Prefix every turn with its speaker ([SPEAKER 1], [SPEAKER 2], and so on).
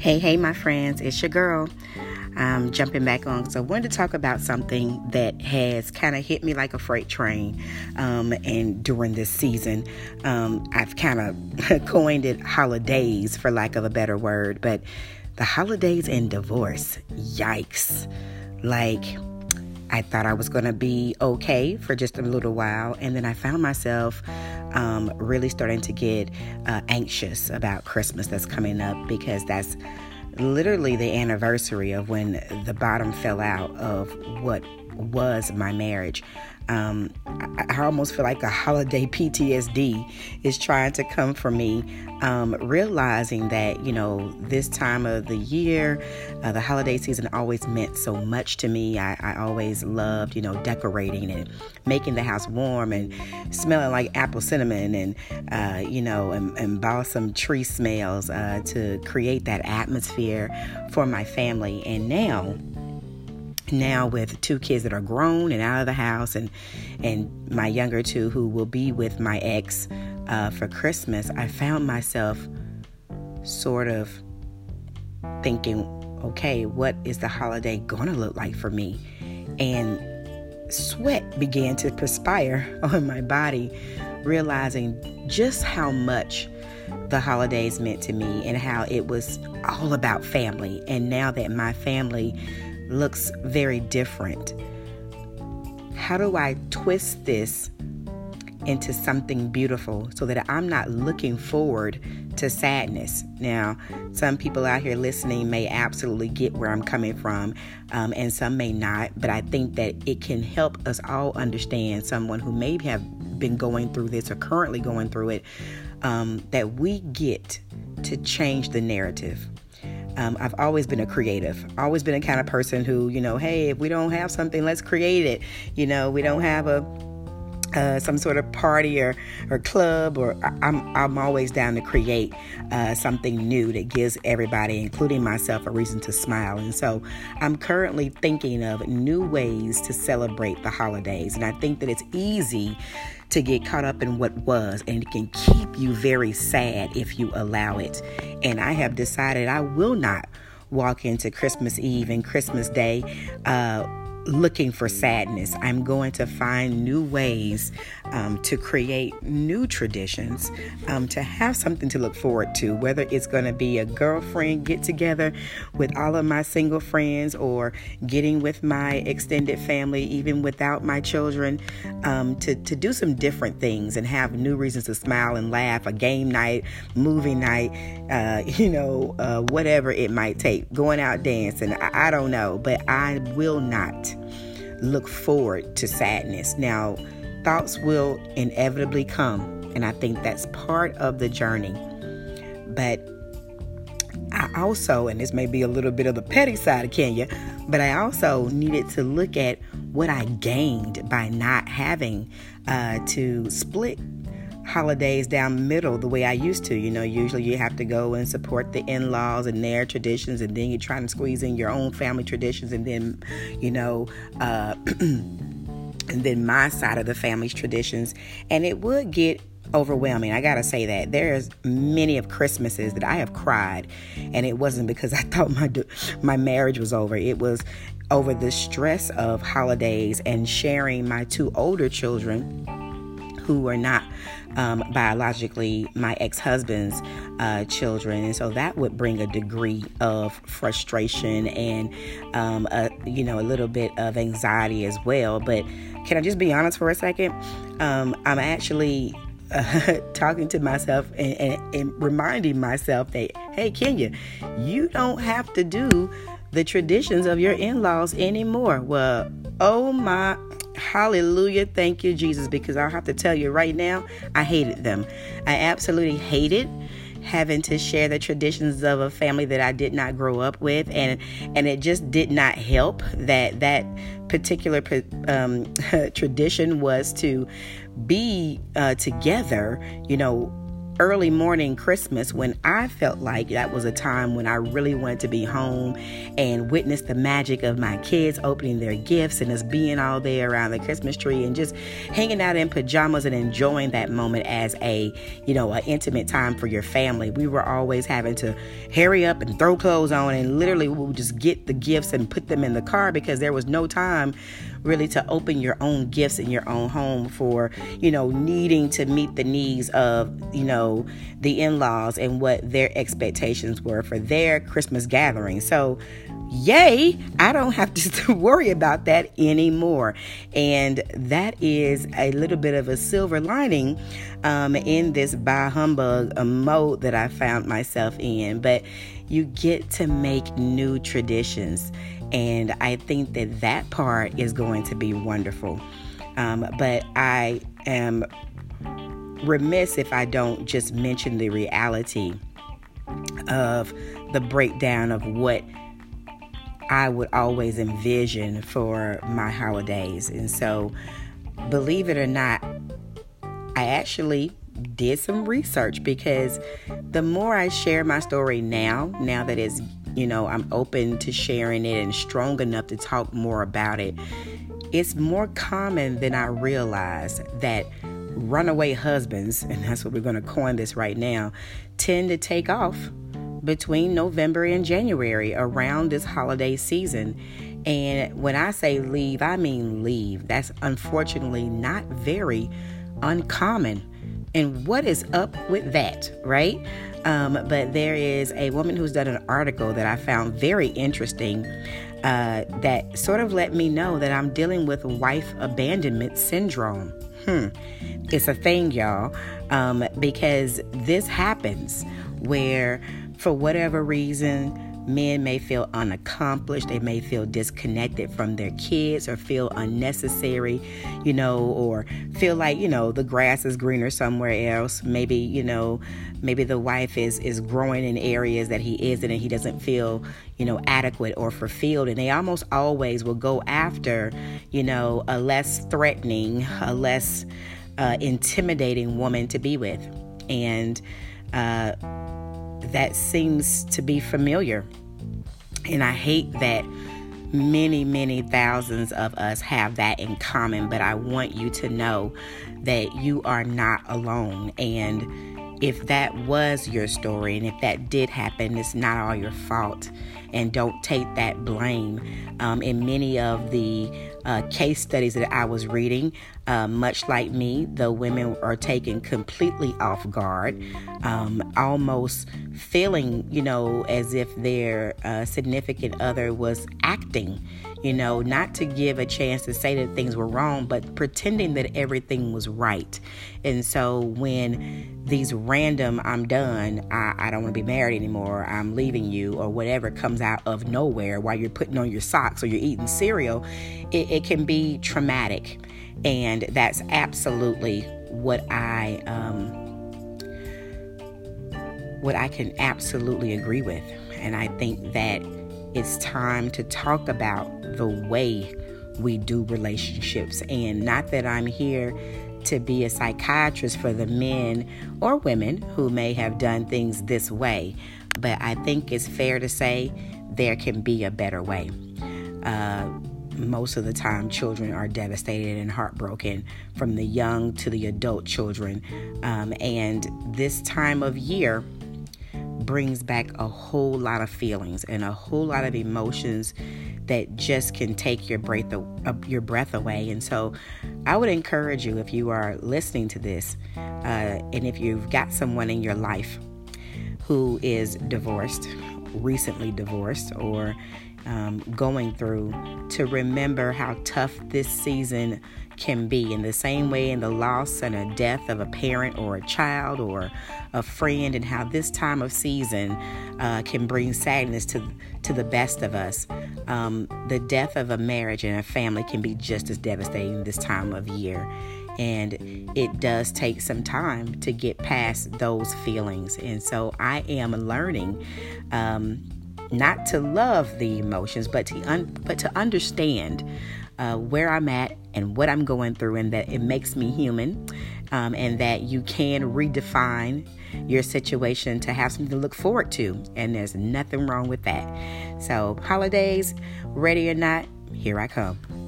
[SPEAKER 1] Hey, hey, my friends, it's your girl. I'm jumping back on. So, I wanted to talk about something that has kind of hit me like a freight train. Um, and during this season, um, I've kind of coined it holidays, for lack of a better word. But the holidays and divorce, yikes. Like, I thought I was going to be okay for just a little while. And then I found myself um, really starting to get uh, anxious about Christmas that's coming up because that's literally the anniversary of when the bottom fell out of what was my marriage. Um, I, I, almost feel like a holiday PTSD is trying to come for me, um, realizing that, you know, this time of the year, uh, the holiday season always meant so much to me. I, I, always loved, you know, decorating and making the house warm and smelling like apple cinnamon and, uh, you know, and, and balsam tree smells uh, to create that atmosphere for my family. And now, now with two kids that are grown and out of the house and and my younger two who will be with my ex uh, for christmas i found myself sort of thinking okay what is the holiday gonna look like for me? And sweat began to perspire on my body realizing just how much the holidays meant to me and how it was all about family. And now that my family looks very different. How do I twist this into something beautiful so that I'm not looking forward to sadness? Now, some people out here listening may absolutely get where I'm coming from, um, and some may not, but I think that it can help us all understand someone who may have been going through this or currently going through it. Um, that we get to change the narrative. Um, I've always been a creative, always been a kind of person who, you know, hey, if we don't have something, let's create it. You know, we don't have a uh, some sort of party or, or club, or I'm, I'm always down to create uh, something new that gives everybody, including myself, a reason to smile. And so I'm currently thinking of new ways to celebrate the holidays. And I think that it's easy to get caught up in what was, and it can keep you very sad if you allow it. And I have decided I will not walk into Christmas Eve and Christmas Day uh, looking for sadness. I'm going to find new ways um, to create new traditions, um, to have something to look forward to, whether it's going to be a girlfriend get together with all of my single friends or getting with my extended family, even without my children, um, to, to do some different things and have new reasons to smile and laugh, a game night, movie night, uh, you know, uh, whatever it might take, going out dancing. I, I don't know, but I will not look forward to sadness. Now, thoughts will inevitably come, and I think that's part of the journey. But I also, and this may be a little bit of the petty side of Kenya, but I also needed to look at what I gained by not having uh, to split holidays down middle the way I used to. You know, usually you have to go and support the in laws and their traditions, and then you're trying to squeeze in your own family traditions, and then, you know, uh, and then my side of the family's traditions. And it would get overwhelming. I gotta say that there's many of Christmases that I have cried, and it wasn't because I thought my my marriage was over. It was over the stress of holidays and sharing my two older children who were not um, biologically my ex husband's uh, children. And so that would bring a degree of frustration and, um, a, you know, a little bit of anxiety as well. But can I just be honest for a second? Um, I'm actually uh, talking to myself and, and, and, reminding myself that, hey, Kenya, you don't have to do the traditions of your in laws anymore. Well, oh my Hallelujah. Thank you, Jesus, because I'll have to tell you right now, I hated them. I absolutely hated having to share the traditions of a family that I did not grow up with and and it just did not help that that particular um, tradition was to be uh, together you know early morning Christmas when I felt like that was a time when I really wanted to be home and witness the magic of my kids opening their gifts and us being all there around the Christmas tree and just hanging out in pajamas and enjoying that moment as a, you know, an intimate time for your family. We were always having to hurry up and throw clothes on and literally we would just get the gifts and put them in the car because there was no time really to open your own gifts in your own home for, you know, needing to meet the needs of, you know, the in laws and what their expectations were for their Christmas gathering. So, yay, I don't have to worry about that anymore. And that is a little bit of a silver lining um, in this by humbug mode that I found myself in. But you get to make new traditions. And I think that that part is going to be wonderful. Um, but I am remiss if I don't just mention the reality of the breakdown of what I would always envision for my holidays. And so, believe it or not, I actually did some research because the more I share my story now, now that it's you know, I'm open to sharing it and strong enough to talk more about it. It's more common than I realized that runaway husbands, and that's what we're going to coin this right now, tend to take off between November and January around this holiday season. And when I say leave, I mean leave. That's unfortunately not very uncommon. And what is up with that, right? Um, but there is a woman who's done an article that I found very interesting uh, that sort of let me know that I'm dealing with wife abandonment syndrome. Hmm. It's a thing, y'all, um, because this happens where, for whatever reason, Men may feel unaccomplished, they may feel disconnected from their kids or feel unnecessary, you know, or feel like, you know, the grass is greener somewhere else. Maybe, you know, maybe the wife is is growing in areas that he isn't and he doesn't feel, you know, adequate or fulfilled and they almost always will go after, you know, a less threatening, a less uh, intimidating woman to be with. And uh that seems to be familiar. And I hate that many, many thousands of us have that in common, but I want you to know that you are not alone. And if that was your story and if that did happen, it's not all your fault. And don't take that blame. Um, in many of the uh, case studies that I was reading, uh, much like me, the women are taken completely off guard, um, almost feeling, you know, as if their uh, significant other was acting, you know, not to give a chance to say that things were wrong, but pretending that everything was right. And so when these random, I'm done, I, I don't want to be married anymore, I'm leaving you, or whatever comes out of nowhere while you're putting on your socks or you're eating cereal, it, it can be traumatic. And that's absolutely what I um, what I can absolutely agree with. And I think that it's time to talk about the way we do relationships. And not that I'm here to be a psychiatrist for the men or women who may have done things this way, but I think it's fair to say there can be a better way. Uh, most of the time, children are devastated and heartbroken from the young to the adult children. Um, and this time of year, brings back a whole lot of feelings and a whole lot of emotions that just can take your breath your breath away. And so, I would encourage you if you are listening to this, uh, and if you've got someone in your life who is divorced, recently divorced, or um, going through, to remember how tough this season can be. In the same way in the loss and a death of a parent or a child or a friend and how this time of season uh, can bring sadness to to the best of us. Um, the death of a marriage and a family can be just as devastating this time of year. And it does take some time to get past those feelings. And so i am learning um, not to love the emotions but to un- but to understand uh, where I'm at and what I'm going through, and that it makes me human. um, and that you can redefine your situation to have something to look forward to. And there's nothing wrong with that. So, holidays, ready or not, here I come.